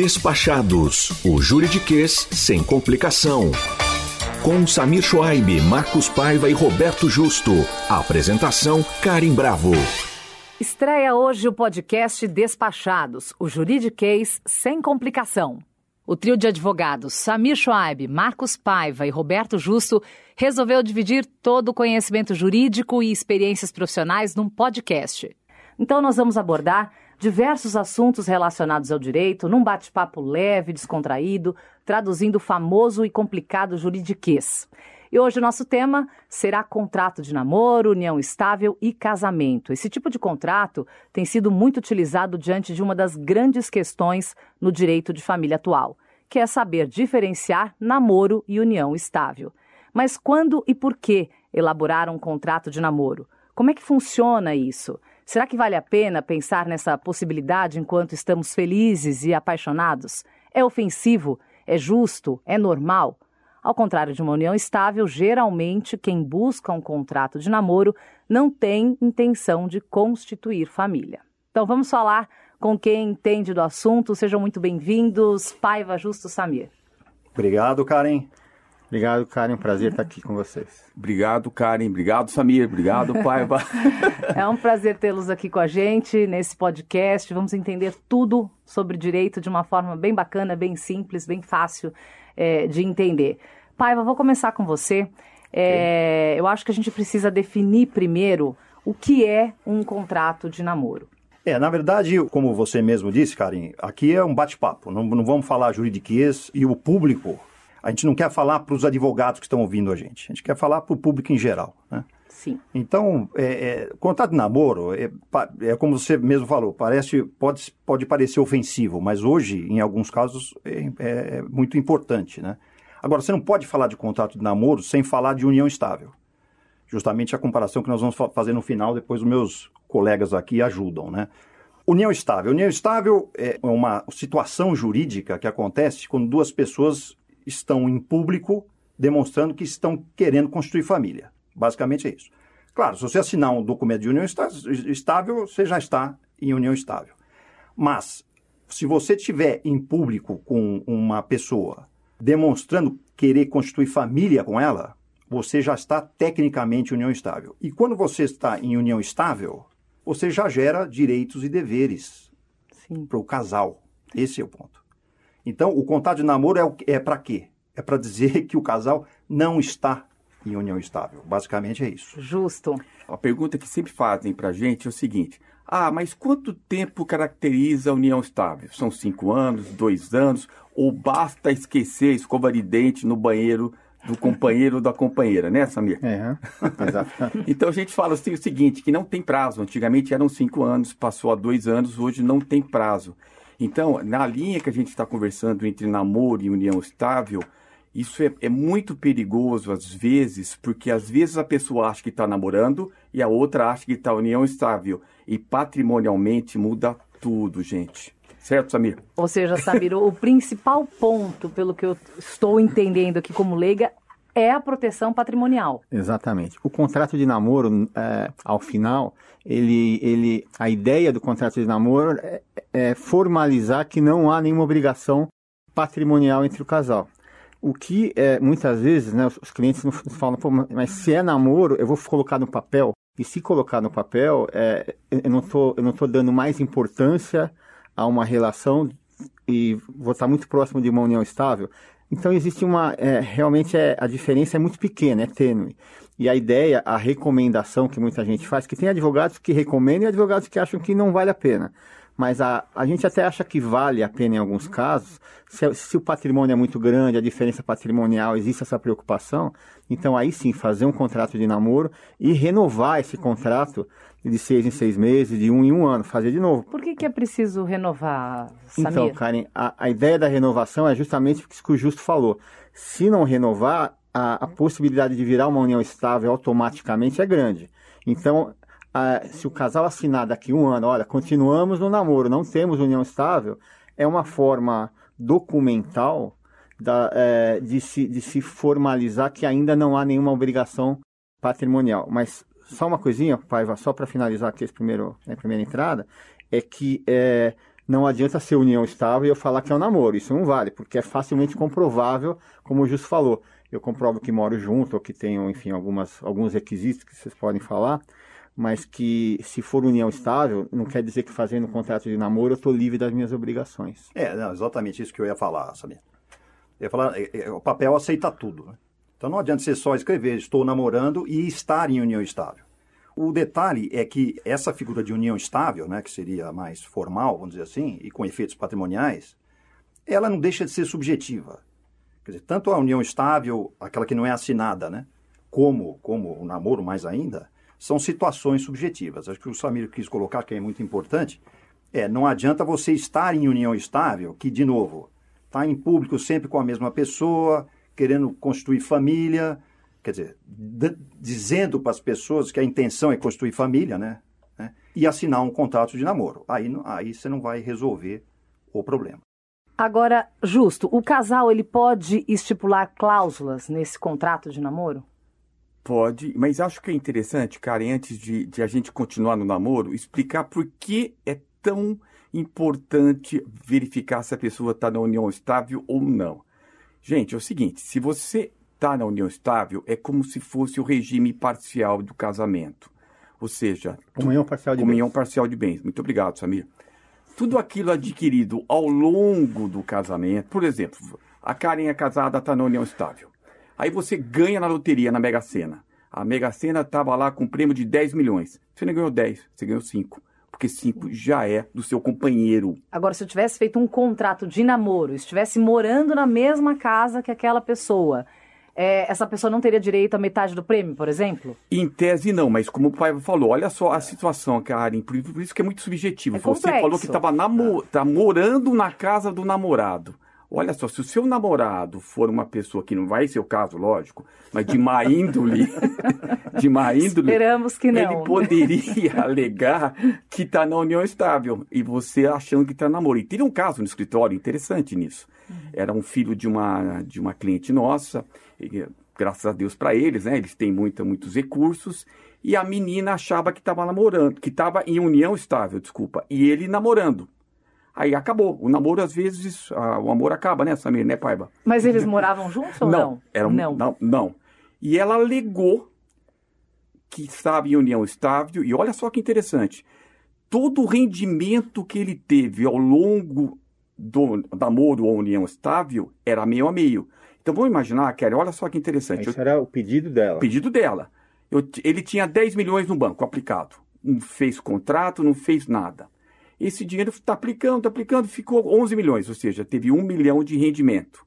Despachados, o juridiquês sem complicação. Com Samir Schwaib, Marcos Paiva e Roberto Justo. Apresentação Karim Bravo. Estreia hoje o podcast Despachados, o juridiquês sem complicação. O trio de advogados Samir Schwaib, Marcos Paiva e Roberto Justo resolveu dividir todo o conhecimento jurídico e experiências profissionais num podcast. Então nós vamos abordar diversos assuntos relacionados ao direito num bate-papo leve, descontraído, traduzindo o famoso e complicado juridiquês. E hoje o nosso tema será contrato de namoro, união estável e casamento. Esse tipo de contrato tem sido muito utilizado diante de uma das grandes questões no direito de família atual, que é saber diferenciar namoro e união estável. Mas quando e por que elaborar um contrato de namoro? Como é que funciona isso? Será que vale a pena pensar nessa possibilidade enquanto estamos felizes e apaixonados? É ofensivo? É justo? É normal? Ao contrário de uma união estável, geralmente quem busca um contrato de namoro não tem intenção de constituir família. Então vamos falar com quem entende do assunto. Sejam muito bem-vindos, Paiva Justo Samir. Obrigado, Karen. Obrigado, Karen. Prazer estar aqui com vocês. Obrigado, Karen. Obrigado, Samir. Obrigado, Paiva. é um prazer tê-los aqui com a gente nesse podcast. Vamos entender tudo sobre direito de uma forma bem bacana, bem simples, bem fácil é, de entender. Paiva, vou começar com você. É, eu acho que a gente precisa definir primeiro o que é um contrato de namoro. É, na verdade, como você mesmo disse, Karen, aqui é um bate-papo. Não, não vamos falar juridiquês e o público a gente não quer falar para os advogados que estão ouvindo a gente, a gente quer falar para o público em geral. Né? Sim. Então, é, é, contrato de namoro, é, é, como você mesmo falou, parece, pode, pode parecer ofensivo, mas hoje, em alguns casos, é, é, muito importante. Né? Agora, você não pode falar de contrato de namoro sem falar de união estável. Justamente a comparação que nós vamos fazer no final, depois os meus colegas aqui ajudam. Né? União estável. União estável é uma situação jurídica que acontece quando duas pessoas estão em público demonstrando que estão querendo construir família. Basicamente é isso. Claro, se você assinar um documento de união estável, você já está em união estável. Mas, se você estiver em público com uma pessoa demonstrando querer constituir família com ela, você já está tecnicamente em união estável. E quando você está em união estável, você já gera direitos e deveres para o casal. Esse é o ponto. Então, o contrato de namoro é, é para quê? É para dizer que o casal não está em união estável. Basicamente é isso. Justo. A pergunta que sempre fazem para a gente é o seguinte: ah, mas quanto tempo caracteriza a união estável? São cinco anos, dois anos, ou basta esquecer a escova de dente no banheiro do companheiro ou da companheira, né, Samir? É, exato. então a gente fala assim, o seguinte, que não tem prazo. Antigamente eram cinco anos, passou a dois anos, hoje não tem prazo. Então, na linha que a gente está conversando entre namoro e união estável, isso é, é, muito perigoso às vezes, porque às vezes a pessoa acha que está namorando e a outra acha que está união estável. E patrimonialmente muda tudo, gente. Certo, Samir? Ou seja, Samir, o principal ponto, pelo que eu estou entendendo aqui como leiga, é a proteção patrimonial. Exatamente. O contrato de namoro, é, ao final, ele, ele, a ideia do contrato de namoro é, é formalizar que não há nenhuma obrigação patrimonial entre o casal. O que é, muitas vezes, né, os clientes nos falam, mas se é namoro, eu vou colocar no papel. E se colocar no papel, é, eu não tô, eu não estou dando mais importância a uma relação e vou estar muito próximo de uma união estável. Então existe uma, é, realmente é, a diferença é muito pequena, é tênue. E a ideia, a recomendação que muita gente faz, que tem advogados que recomendam e advogados que acham que não vale a pena. Mas a, a gente até acha que vale a pena em alguns casos, se, se o patrimônio é muito grande, a diferença patrimonial, existe essa preocupação, então aí sim, fazer um contrato de namoro e renovar esse contrato de seis em seis meses, de um em um ano, fazer de novo. Por que, que é preciso renovar, Samir? Então, Karen, a, a ideia da renovação é justamente o que o Justo falou. Se não renovar, a, a possibilidade de virar uma união estável automaticamente é grande. Então, a, se o casal assinar daqui um ano, olha, continuamos no namoro, não temos união estável, é uma forma documental da, é, de, se, de se formalizar que ainda não há nenhuma obrigação patrimonial. Mas só uma coisinha, Paiva, só para finalizar aqui esse primeiro, a primeira entrada, é que é, não adianta ser união estável e eu falar que é um namoro. Isso não vale, porque é facilmente comprovável, como o Justo falou. Eu comprovo que moro junto ou que tenho, enfim, algumas, alguns requisitos que vocês podem falar, mas que se for união estável, não quer dizer que fazendo um contrato de namoro eu estou livre das minhas obrigações. É, não, exatamente isso que eu ia falar, Samir. Eu ia falar, é, é, o papel aceita tudo. Né? Então não adianta você só escrever estou namorando e estar em união estável. O detalhe é que essa figura de união estável, né, que seria mais formal, vamos dizer assim, e com efeitos patrimoniais, ela não deixa de ser subjetiva. Quer dizer, tanto a união estável, aquela que não é assinada, né, como, como o namoro mais ainda, são situações subjetivas. Acho que o Samir quis colocar, que é muito importante, é, não adianta você estar em união estável, que, de novo, está em público sempre com a mesma pessoa, querendo construir família, quer dizer, dizendo para as pessoas que a intenção é construir família, né? né? E assinar um contrato de namoro. Aí, aí você não vai resolver o problema. Agora, justo, o casal ele pode estipular cláusulas nesse contrato de namoro? Pode, mas acho que é interessante, Karen, antes de, de a gente continuar no namoro, explicar por que é tão importante verificar se a pessoa está na união estável ou não. Gente, é o seguinte: se você está na união estável, é como se fosse o regime parcial do casamento. Ou seja, comunhão parcial de comunhão bens. parcial de bens. Muito obrigado, Samir. Tudo aquilo adquirido ao longo do casamento, por exemplo, a Karen é casada, está na união estável. Aí você ganha na loteria, na Mega Sena. A Mega Sena estava lá com um prêmio de 10 milhões. Você não ganhou 10, você ganhou 5 porque cinco já é do seu companheiro. Agora, se eu tivesse feito um contrato de namoro, estivesse morando na mesma casa que aquela pessoa, é, essa pessoa não teria direito à metade do prêmio, por exemplo? Em tese, não, mas como o pai falou, olha só a situação, Karen, por, por isso que é muito subjetivo. É Você falou que estava namo tá morando na casa do namorado. Olha só, se o seu namorado for uma pessoa que não vai ser o caso, lógico, mas de má índole, de má índole, Esperamos que não. ele poderia alegar que está na união estável e você achando que está namoro. E teve um caso no escritório interessante nisso. Uhum. Era um filho de uma, de uma cliente nossa, e, graças a Deus para eles, né? Eles têm muita, muitos recursos. E a menina achava que estava namorando, que estava em união estável, desculpa, e ele namorando. Aí acabou. O namoro, às vezes, a, o amor acaba, né, Samir, né, Paiva? Mas eles moravam juntos ou não? Não, era um, não. não, não. E ela alegou que estava em união estável, e olha só que interessante. Todo o rendimento que ele teve ao longo do namoro ou união estável era meio a meio. Então vamos imaginar, Kelly, olha só que interessante. Isso era o pedido dela. O pedido dela. Eu, ele tinha 10 milhões no banco aplicado. Não fez contrato, não fez nada. Esse dinheiro está aplicando, está aplicando, ficou 11 milhões, ou seja, teve 1 milhão de rendimento.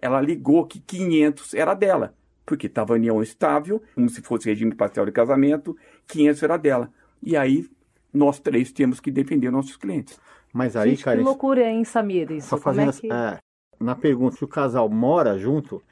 Ela ligou que 500 era dela, porque estava em união estável, como se fosse regime parcial de casamento, 500 era dela. E aí nós três temos que defender nossos clientes. Mas aí, Gente, cara, que loucura, hein, Samir? Isso, só fazendo, é que... é, na pergunta se o casal mora junto,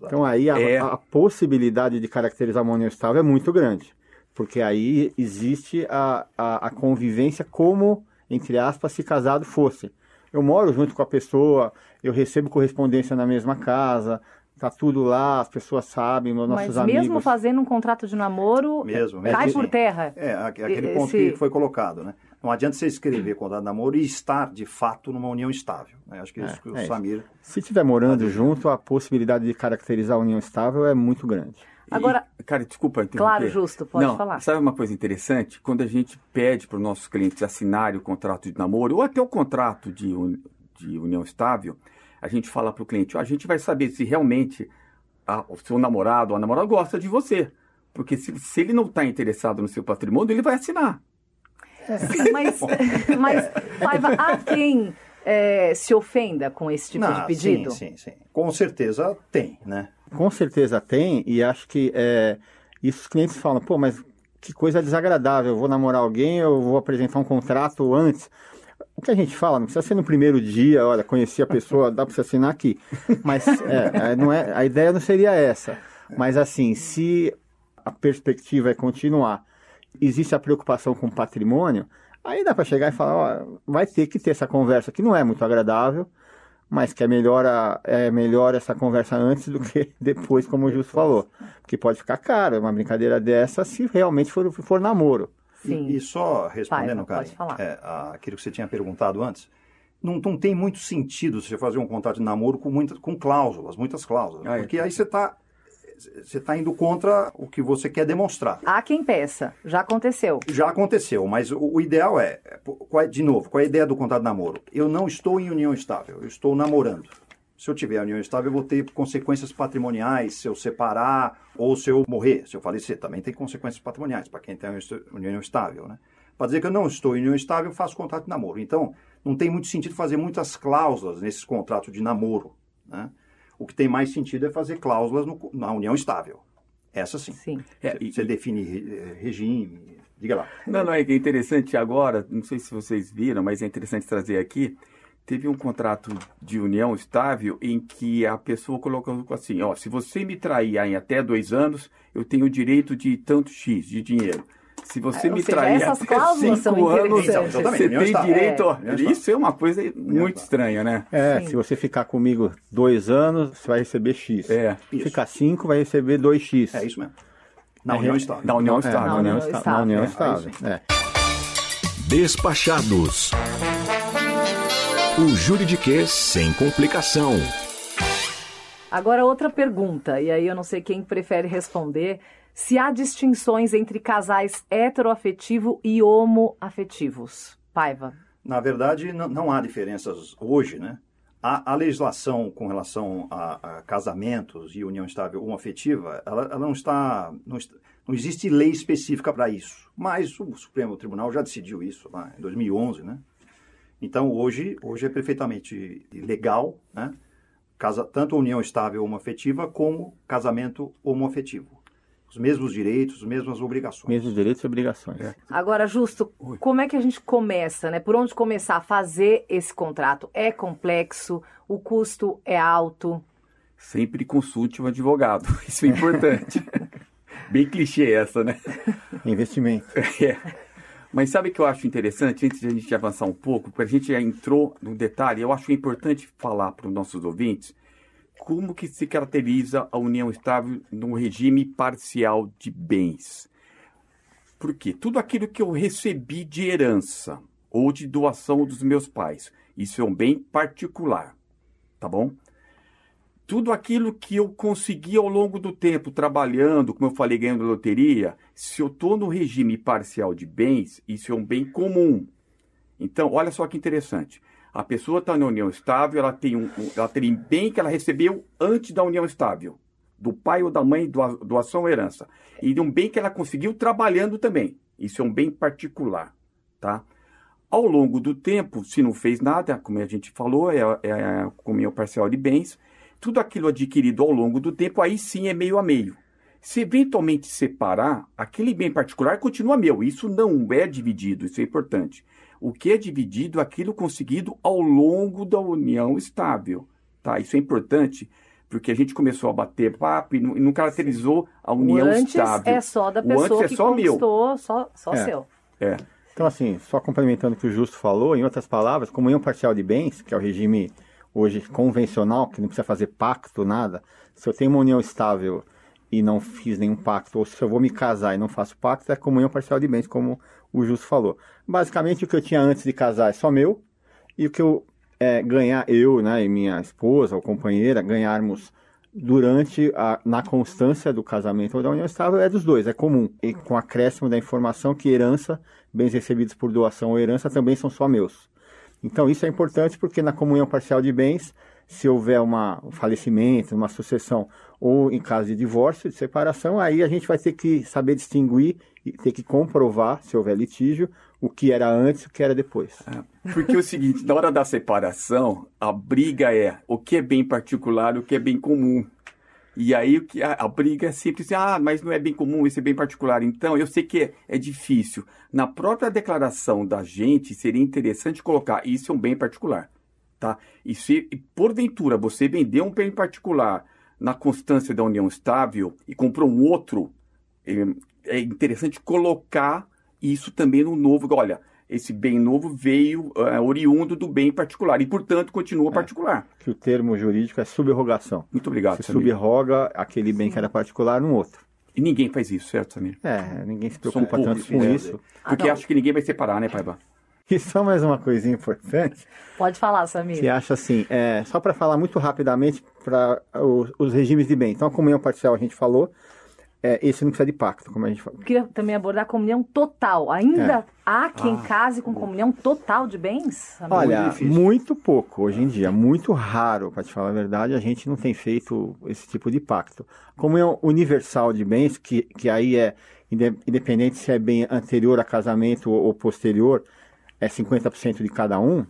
então aí a, é... a possibilidade de caracterizar uma união estável é muito grande. Porque aí existe a, a, a convivência como entre aspas, se casado fosse. Eu moro junto com a pessoa, eu recebo correspondência na mesma casa, tá tudo lá, as pessoas sabem, nossos Mas amigos. Mas mesmo fazendo um contrato de namoro, mesmo, mesmo cai por terra. É, aquele ponto Esse... que foi colocado, né? Não adianta você escrever contrato de namoro e estar, de fato, numa união estável. Né? Acho que é, isso que o é Samir... Se estiver morando tá junto, a possibilidade de caracterizar a união estável é muito grande. Agora, e, cara, desculpa interromper. Claro, justo, pode Não, falar. Sabe uma coisa interessante? Quando a gente pede para os nossos clientes assinarem o contrato de namoro ou até o contrato de, de união estável, a gente fala para o cliente, a gente vai saber se realmente a, o seu namorado ou a namorada gosta de você. Porque se, se ele não está interessado no seu patrimônio, ele vai assinar. Sim, mas, mas Paiva, há quem é, se ofenda com esse tipo não, de pedido? Sim, sim, sim. Com certeza tem, né? Com certeza tem, e acho que é, isso os clientes falam, pô, mas que coisa desagradável, eu vou namorar alguém, eu vou apresentar um contrato antes. O que a gente fala, não precisa ser no primeiro dia, olha, conheci a pessoa, dá para você assinar aqui. Mas é, é, não é, a ideia não seria essa. Mas assim, se a perspectiva é continuar, existe a preocupação com o patrimônio, aí dá para chegar e falar, ó, vai ter que ter essa conversa que não é muito agradável, mas que é melhor, a, é melhor essa conversa antes do que depois, como o Justo falou. Porque pode ficar caro uma brincadeira dessa se realmente for, for namoro. E, e, só respondendo, Pai, cara, é, aquilo que você tinha perguntado antes, não, não tem muito sentido você fazer um contrato de namoro com, muitas, com cláusulas, muitas cláusulas. Ah, é. porque aí você está você está indo contra o que você quer demonstrar. Há quem peça. Já aconteceu. Já aconteceu, mas o, o ideal é, é, de novo, qual é a ideia do contrato de namoro? Eu não estou em união estável, eu estou namorando. Se eu tiver união estável, eu vou ter consequências patrimoniais se eu separar ou se eu morrer, se eu falecer. Também tem consequências patrimoniais para quem tem união estável, né? Para dizer que eu não estou em união estável, eu faço contrato de namoro. Então, não tem muito sentido fazer muitas cláusulas nesses contratos de namoro, né? O que tem mais sentido é fazer cláusulas no, na união estável. Essa sim. Sim. É, Você e- você define re- regime. Diga lá. Não, não, é que é interessante agora, não sei se vocês viram, mas é interessante trazer aqui. Teve um contrato de união estável em que a pessoa colocou assim, ó, se você me trair em até dois anos, eu tenho o direito de tanto X de dinheiro. Se você É, me trair essas até cláusulas são cinco anos. Exatamente, você tem estável. direito. É, isso é uma coisa muito estranha, né? É, Sim. se você ficar comigo dois anos, você vai receber X. É. Se Isso. ficar cinco, vai receber 2X. É isso mesmo. Na É, união é, estável. Na união É, estável. na Na união estável. Na união estável. É, É. Despachados. O juridiquês sem complicação. Agora, outra pergunta, e aí eu não sei quem prefere responder. Se há distinções entre casais heteroafetivo e homoafetivos? Paiva. Na verdade, não, não há diferenças hoje, né? A, a legislação com relação a, a casamentos e união estável homoafetiva, ela, ela não está, não não existe lei específica para isso. Mas o Supremo Tribunal já decidiu isso lá em 2011, né? Então hoje, hoje é perfeitamente legal, né? Casa, tanto união estável homoafetiva como casamento homoafetivo. Os mesmos direitos, as mesmas obrigações. Mesmos direitos e obrigações. Agora, Justo, como é que a gente começa, né? Por onde começar a fazer esse contrato? É complexo? O custo é alto? Sempre consulte um advogado. Isso é importante. Bem clichê essa, né? Investimento. É. Mas sabe o que eu acho interessante, antes de a gente avançar um pouco, porque a gente já entrou no detalhe, eu acho importante falar para os nossos ouvintes como que se caracteriza a união estável num regime parcial de bens. Por quê? Tudo aquilo que eu recebi de herança ou de doação dos meus pais, isso é um bem particular, tá bom? tudo aquilo que eu consegui ao longo do tempo trabalhando, como eu falei, ganhando loteria, se eu estou no regime parcial de bens, isso é um bem comum. Então, olha só que interessante. A pessoa está na união estável, ela tem um, ela tem bem que ela recebeu antes da união estável, do pai ou da mãe, doa- doação ou herança. E de um bem que ela conseguiu trabalhando também. Isso é um bem particular, tá? Ao longo do tempo, se não fez nada, como a gente falou, é, é a comunhão parcial de bens, tudo aquilo adquirido ao longo do tempo, aí sim é meio a meio. Se eventualmente separar, aquele bem particular continua meu. Isso não é dividido, isso é importante. O que é dividido é aquilo conseguido ao longo da união estável. Tá? Isso é importante porque a gente começou a bater papo e não, e não caracterizou a união o antes estável. é só da O pessoa antes é que só meu. conquistou, só, só É. seu. É. Então, assim, só complementando o que o Justo falou, em outras palavras, comunhão parcial de bens, que é o regime hoje convencional, que não precisa fazer pacto, nada. Se eu tenho uma união estável e não fiz nenhum pacto, ou se eu vou me casar e não faço pacto, é comunhão parcial de bens, como o Justo falou. Basicamente, o que eu tinha antes de casar é só meu, e o que eu é, ganhar, eu né, e minha esposa ou companheira, ganharmos durante a, na constância do casamento ou da união estável é dos dois, é comum. E com acréscimo da informação que herança, bens recebidos por doação ou herança também são só meus. Então isso é importante porque na comunhão parcial de bens, se houver uma, um falecimento, uma sucessão ou em caso de divórcio, de separação, aí a gente vai ter que saber distinguir e ter que comprovar, se houver litígio, o que era antes e o que era depois. Porque é o seguinte, na hora da separação, a briga é o que é bem particular o que é bem comum. E aí o que a, a briga é sempre assim, ah, mas não é bem comum, isso é bem particular. Então, eu sei que é, é difícil. Na própria declaração da gente, seria interessante colocar, isso é um bem particular. Tá? E se, e porventura, você vendeu um bem particular na constância da união estável e comprou um outro, é, é interessante colocar isso também no novo. Olha, esse bem novo veio é, oriundo do bem particular e, portanto, continua particular. Que o termo jurídico é subrogação. Muito obrigado, Você Samir. subroga aquele bem que era particular num outro. E ninguém faz isso, certo, Samir? É, ninguém se preocupa tanto com é, isso. Porque não. acho que ninguém vai separar, né, Paiva? E só mais uma coisinha importante. Pode falar, Samir. Que acha assim, é, só para falar muito rapidamente para os, os, regimes de bem. Então, a comunhão parcial a gente falou, é, esse não precisa de pacto, como a gente falou. Queria também abordar a comunhão total. Ainda é. há quem ah, case com comunhão total de bens? Olha, muito, muito pouco hoje em dia, muito raro, para te falar a verdade, a gente não tem feito esse tipo de pacto. Comunhão universal de bens, que, que aí é independente se é bem anterior a casamento ou posterior, é 50% de cada um.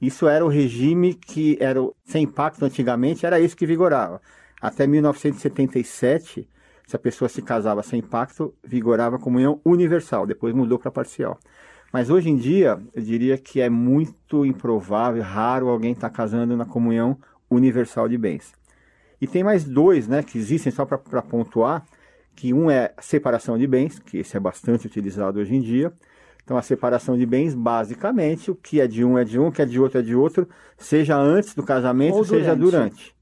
Isso era o regime que era sem pacto antigamente, era isso que vigorava. Até 1977, se a pessoa se casava sem pacto, vigorava a comunhão universal, depois mudou para parcial. Mas hoje em dia, eu diria que é muito improvável, raro alguém estar tá casando na comunhão universal de bens. E tem mais dois, né, que existem só para pontuar, que um é separação de bens, que esse é bastante utilizado hoje em dia. Então, a separação de bens, basicamente, o que é de um é de um, o que é de outro é de outro, seja antes do casamento, Ou seja durante.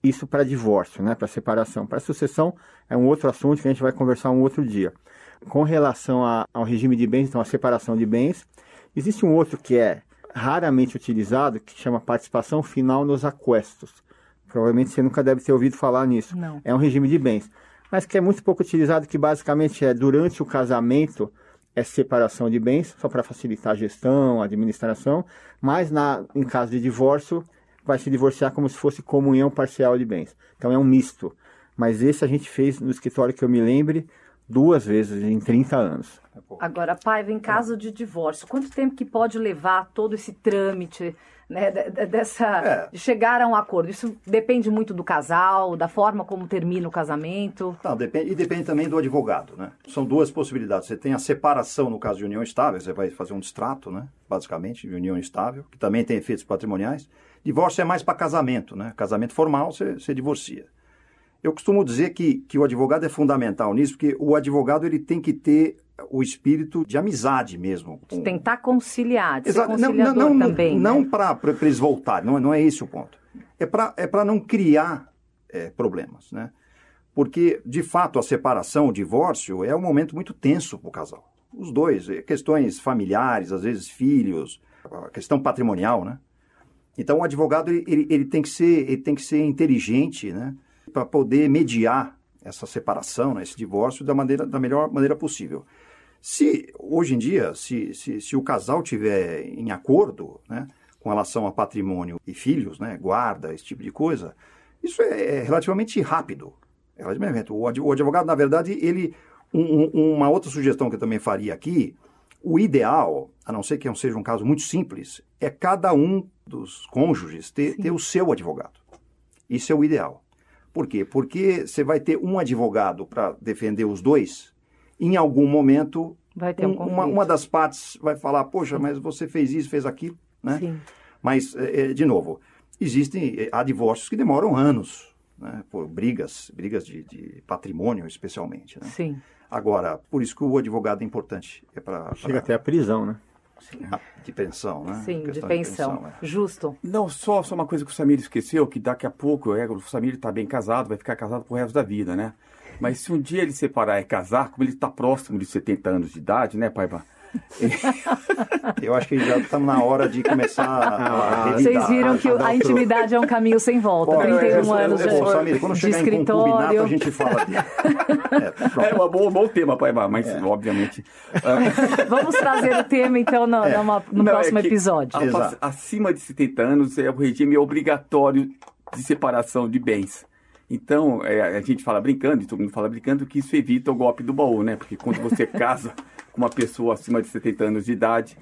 Isso para divórcio, né? para separação. Para sucessão, é um outro assunto que a gente vai conversar um outro dia. Com relação a, ao regime de bens, então, a separação de bens, existe um outro que é raramente utilizado, que chama participação final nos aquestos. Provavelmente você nunca deve ter ouvido falar nisso. Não. É um regime de bens mas que é muito pouco utilizado, que basicamente é durante o casamento é separação de bens, só para facilitar a gestão, a administração, mas na, em caso de divórcio, vai se divorciar como se fosse comunhão parcial de bens. Então é um misto. Mas esse a gente fez no escritório que eu me lembre duas vezes em 30 anos. Agora, Paiva, em caso de divórcio, quanto tempo que pode levar todo esse trâmite né, dessa, é. de chegar a um acordo. Isso depende muito do casal, da forma como termina o casamento. Não, depende, e depende também do advogado. Né? São duas possibilidades. Você tem a separação no caso de união estável, você vai fazer um distrato, né? basicamente, de união estável, que também tem efeitos patrimoniais. Divórcio é mais para casamento, né? Casamento formal, você, você divorcia. Eu costumo dizer que, que o advogado é fundamental nisso, porque o advogado ele tem que ter o espírito de amizade mesmo. Com... Tentar conciliar, de Exato. não, não, não, também. Não né? para eles voltarem, não, não é esse o ponto. É para é não criar é, problemas, né? Porque, de fato, a separação, o divórcio, é um momento muito tenso para o casal. Os dois, é, questões familiares, às vezes filhos, a questão patrimonial, né? Então, o advogado, ele, ele, ele tem, que ser, ele tem que ser inteligente, né? Para poder mediar essa separação, né, esse divórcio da, maneira, da melhor maneira possível. Se, hoje em dia, se, se, se o casal tiver em acordo, né, com relação a patrimônio e filhos, né, guarda, esse tipo de coisa, isso é, é relativamente rápido. É relativamente, o advogado, na verdade, ele. Um, um, uma outra sugestão que eu também faria aqui, o ideal, a não ser que seja um caso muito simples, é cada um dos cônjuges ter, ter o seu advogado. Isso é o ideal. Por quê? Porque você vai ter um advogado para defender os dois em algum momento, um uma, uma, das partes vai falar, poxa, mas você fez isso, fez aquilo, né? Sim. Mas, é, é de novo, existem, é, há divórcios que demoram anos, né? Por brigas, brigas de, de patrimônio, especialmente, né? Sim. Agora, por isso que o advogado é importante. É pra, Chega pra... até a prisão, né? De pensão, né? Sim, de pensão. de pensão. É. Justo. Não, só, só uma coisa que o Samir esqueceu, que daqui a pouco é, o Samir está bem casado, vai ficar casado pro resto da vida, né? Mas se um dia ele separar e casar, como ele está próximo de 70 anos de idade, né, Paiva? Eu acho que já estamos na hora de começar a, a Vocês viram que a intimidade é um caminho sem volta. Pô, 31 é, anos é, é, Samir, quando de escritório. a gente fala dele. É, é um bom, bom tema, Paiva, mas é. obviamente... Vamos trazer o tema, então, no, é. numa, no Não, próximo episódio. A, acima de 70 anos, é o regime obrigatório de separação de bens. Então, é, a gente fala brincando, e todo mundo fala brincando, que isso evita o golpe do baú, né? Porque quando você casa com uma pessoa acima de 70 anos de idade,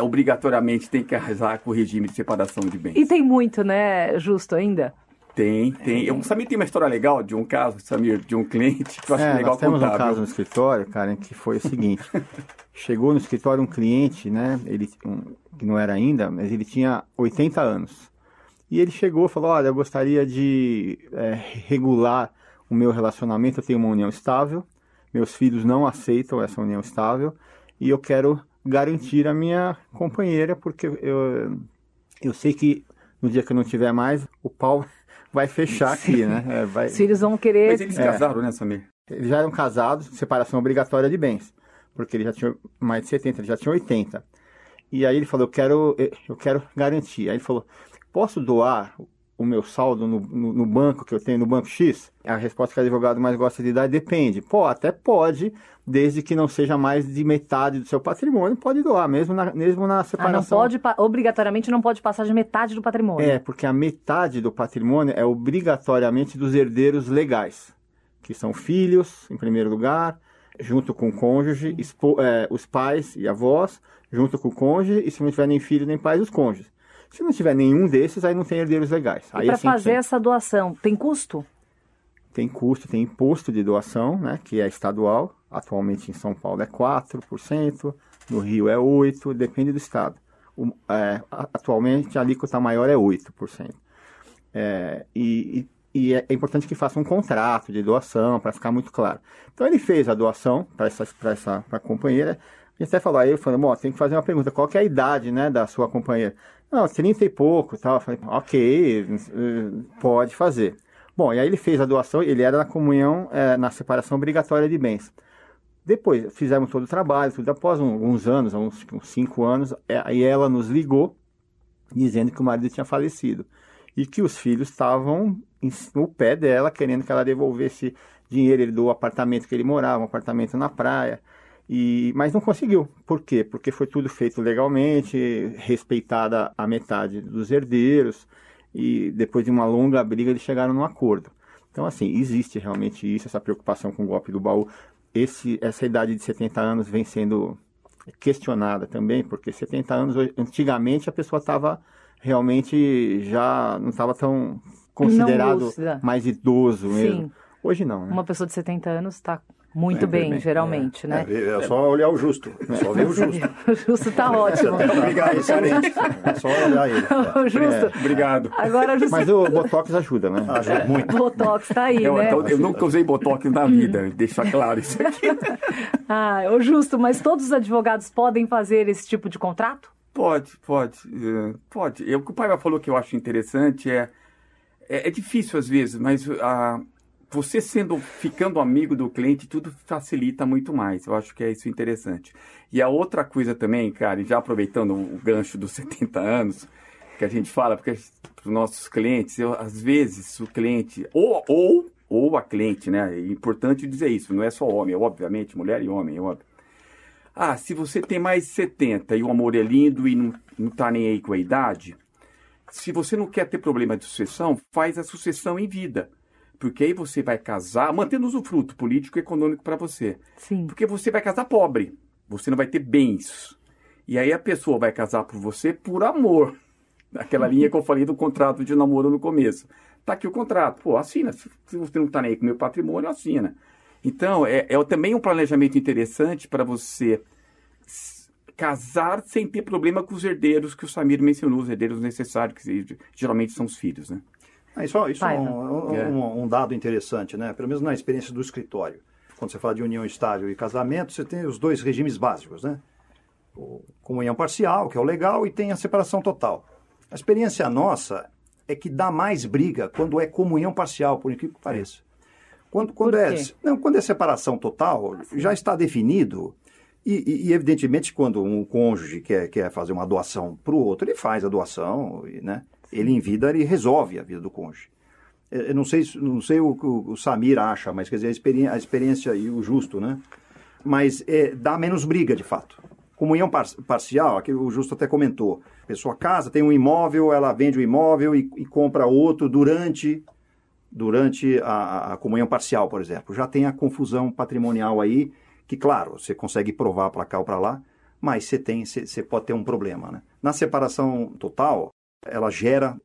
obrigatoriamente tem que arrasar com o regime de separação de bens. E tem muito, né, Justo, ainda? Tem, tem. Eu, Samir tem uma história legal de um caso, Samir, de um cliente que eu acho é, legal nós temos contar, um caso no escritório, cara, que foi o seguinte. chegou no escritório um cliente, né, ele, um, que não era ainda, mas ele tinha 80 anos. E ele chegou e falou: Olha, eu gostaria de é, regular o meu relacionamento. Eu tenho uma união estável, meus filhos não aceitam essa união estável e eu quero garantir a minha companheira, porque eu, eu sei que no dia que eu não tiver mais, o pau vai fechar aqui, né? É, vai... Os filhos vão querer. Mas eles casaram, né, Samir? Eles já eram casados, separação obrigatória de bens, porque ele já tinha mais de 70, ele já tinha 80. E aí ele falou, eu quero, eu quero garantir. Aí ele falou, posso doar o meu saldo no, no, no, banco que eu tenho, no banco X? A resposta que o advogado mais gosta de dar depende. Pô, até pode, desde que não seja mais de metade do seu patrimônio, pode doar, mesmo na, mesmo na separação. Ah, não pode, obrigatoriamente não pode passar de metade do patrimônio. É, porque a metade do patrimônio é obrigatoriamente dos herdeiros legais, que são filhos, em primeiro lugar, junto com o cônjuge, expo, é, os pais e avós, junto com o cônjuge, e se não tiver nem filho nem pai, os cônjuges. Se não tiver nenhum desses, aí não tem herdeiros legais. E para fazer essa doação, tem custo? Tem custo, tem imposto de doação, né, que é estadual. Atualmente em São Paulo é 4%, no Rio é 8%, depende do estado. O, é, atualmente a alíquota maior é 8%. É, e, e, é, importante que faça um contrato de doação para ficar muito claro. Então ele fez a doação para essa, essa pra companheira. A gente até falou, aí falei, tem que fazer uma pergunta, qual que é a idade né, da sua companheira? Não, 30 e pouco, tal. Eu falei, ok, pode fazer. Bom, e aí ele fez a doação, ele era na comunhão, é, na separação obrigatória de bens. Depois, fizemos todo o trabalho, tudo após alguns anos, uns, uns cinco anos, é, aí ela nos ligou, dizendo que o marido tinha falecido. E que os filhos estavam no pé dela, querendo que ela devolvesse dinheiro do apartamento que ele morava, um apartamento na praia. E, mas não conseguiu. Por quê? Porque foi tudo feito legalmente, respeitada a metade dos herdeiros, e depois de uma longa briga eles chegaram num acordo. Então, assim, existe realmente isso, essa preocupação com o golpe do baú. Esse, essa idade de 70 anos vem sendo questionada também, porque 70 anos, antigamente a pessoa estava realmente já não estava tão considerado mais idoso mesmo. Sim. Hoje não, né? Uma pessoa de 70 anos está muito é, bem, bem, geralmente, é. né? É, é, só olhar o justo. É só ver o justo. o justo tá ótimo. Obrigado, excelente. É só olhar ele. O justo. É, obrigado. Agora, justo... Mas o Botox ajuda, né? Ajuda muito. Botox tá aí, eu, né? Eu, eu nunca usei Botox na vida, deixar claro isso aqui. ah, o justo, mas todos os advogados podem fazer esse tipo de contrato? Pode, pode. Pode. Eu, o que o pai falou que eu acho interessante é, é, é difícil às vezes, mas a você sendo ficando amigo do cliente, tudo facilita muito mais. Eu acho que é isso interessante. E a outra coisa também, cara, já aproveitando o gancho dos 70 anos, que a gente fala, porque para os nossos clientes, eu, às vezes o cliente, ou, ou, ou a cliente, né? É importante dizer isso, não é só homem, é obviamente, mulher e homem, é óbvio. Ah, se você tem mais de 70 e o amor é lindo e não, não tá nem aí com a idade, se você não quer ter problema de sucessão, faz a sucessão em vida. Porque aí você vai casar, mantendo usufruto político e econômico para você. Sim. Porque você vai casar pobre. Você não vai ter bens. E aí a pessoa vai casar por você por amor. Aquela linha que eu falei do contrato de namoro no começo. Tá aqui o contrato. Pô, assina. Se você não está nem aí com meu patrimônio, assina. Então, é, é também um planejamento interessante para você casar sem ter problema com os herdeiros que o Samir mencionou, os herdeiros necessários, que geralmente são os filhos, né? Ah, isso, isso é um, um, é. um, dado interessante, né? Pelo menos na experiência do escritório. Quando você fala de união estável e casamento, você tem os dois regimes básicos, né? O comunhão parcial, que é o legal, e tem a separação total. A experiência nossa é que dá mais briga quando é comunhão parcial, por incrível que pareça. Quando, quando, é, não, quando é separação total, já está definido. E, e, e, evidentemente, quando um cônjuge quer, quer fazer uma doação para o outro, ele faz a doação, né? Ele em vida ele resolve a vida do cônjuge. Eu não sei, não sei o que o, Samir acha, mas quer dizer, a experiência, a experiência e o justo, né? Mas é, dá menos briga, de fato. Comunhão par parcial, aqui o Justo até comentou. A pessoa casa, tem um imóvel, ela vende o imóvel e, e compra outro durante, durante a, a, comunhão parcial, por exemplo. Já tem a confusão patrimonial aí, que, claro, você consegue provar para cá ou para lá, mas você, tem, você, você pode ter um problema. Né? Na separação total, ela gera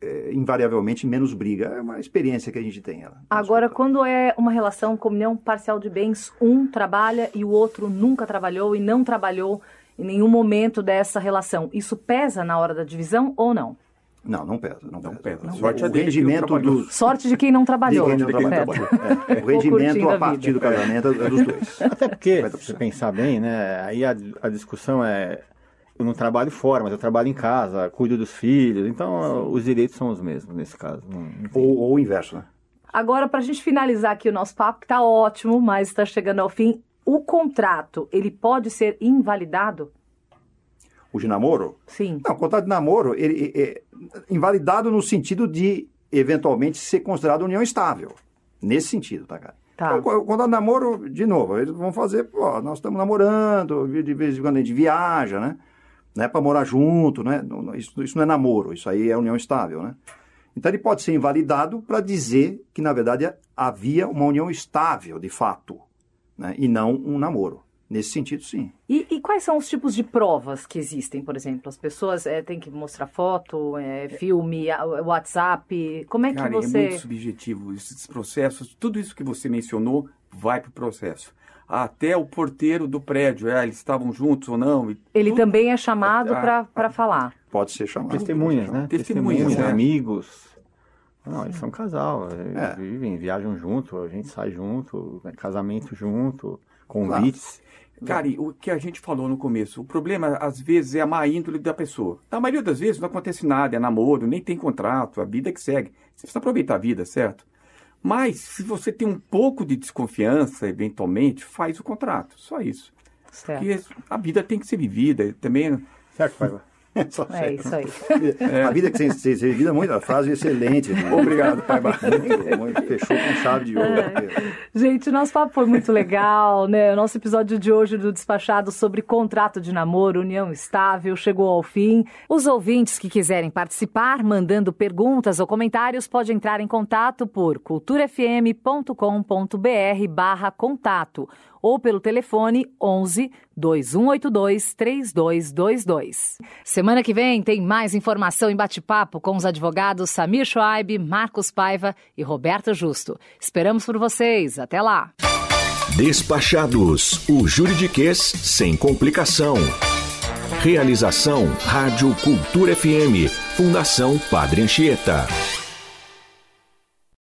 é, invariavelmente menos briga. É uma experiência que a gente tem. Ela, Agora, quando é uma relação comunhão parcial de bens, um trabalha e o outro nunca trabalhou e não trabalhou em nenhum momento dessa relação, isso pesa na hora da divisão ou não? Não, não pesa. Não, não pesa. Não. Sorte o é dele rendimento do... Sorte de quem não trabalhou. De quem não trabalhou. É. O rendimento a partir do casamento é dos dois. Até porque, se você pensar bem, né, aí a, a discussão é eu não trabalho fora, mas eu trabalho em casa, cuido dos filhos. Então, Sim. os direitos são os mesmos nesse caso. Ou, ou, o inverso, né? Agora, para a gente finalizar aqui o nosso papo, que está ótimo, mas está chegando ao fim, o contrato, ele pode ser invalidado? O de namoro? Sim. Não, o contrato de namoro, ele é invalidado no sentido de, eventualmente, ser considerado união estável. Nesse sentido, tá, cara? Tá. Então, o contrato de namoro, de novo, eles vão fazer, pô, nós estamos namorando, de vez em quando a gente viaja, né? Né para morar junto, né? Isso, isso não é namoro, isso aí é união estável, né? Então ele pode ser invalidado para dizer que, na verdade, havia uma união estável, de fato, né? e não um namoro. Nesse sentido, sim. E, e quais são os tipos de provas que existem, por exemplo? As pessoas eh, têm que mostrar foto, eh, filme, WhatsApp. Como é que Cara, você. é muito subjetivo. Esses processos, tudo isso que você mencionou vai para o processo. Até o porteiro do prédio, é, eles estavam juntos ou não. e Ele tudo- também é chamado Ah, para falar. Pode ser chamado. Testemunhas, né? Testemunhas, Testemunhas, né? amigos. Não, eles são casal, eles É. vivem, viajam junto, a gente sai junto, né, casamento junto, convites. Cara, e o que a gente falou no começo, o problema às vezes é a má índole da pessoa. Na maioria das vezes não acontece nada, é namoro, nem tem contrato, a vida que segue. Você precisa aproveitar a vida, certo? Mas se você tem um pouco de desconfiança, eventualmente, faz o contrato, só isso. Certo. Porque a vida tem que ser vivida, também Certo, Paiva? É isso aí. A vida que que ser vivida, muita frase excelente. né? Obrigado, pai. Muito, muito, fechou com chave de ouro. Gente, nosso papo foi muito legal, né? O nosso episódio de hoje do Despachado sobre contrato de namoro, união estável, chegou ao fim. Os ouvintes que quiserem participar, mandando perguntas ou comentários, pode entrar em contato por culturafm.com.br barra contato ou pelo telefone 11 2182 3222. Semana que vem tem mais informação em bate-papo com os advogados Samir Schwaib, Marcos Paiva e Roberto Justo. Esperamos por vocês. Até lá! Despachados, o juridiquês sem complicação. Realização Rádio Cultura FM, Fundação Padre Anchieta.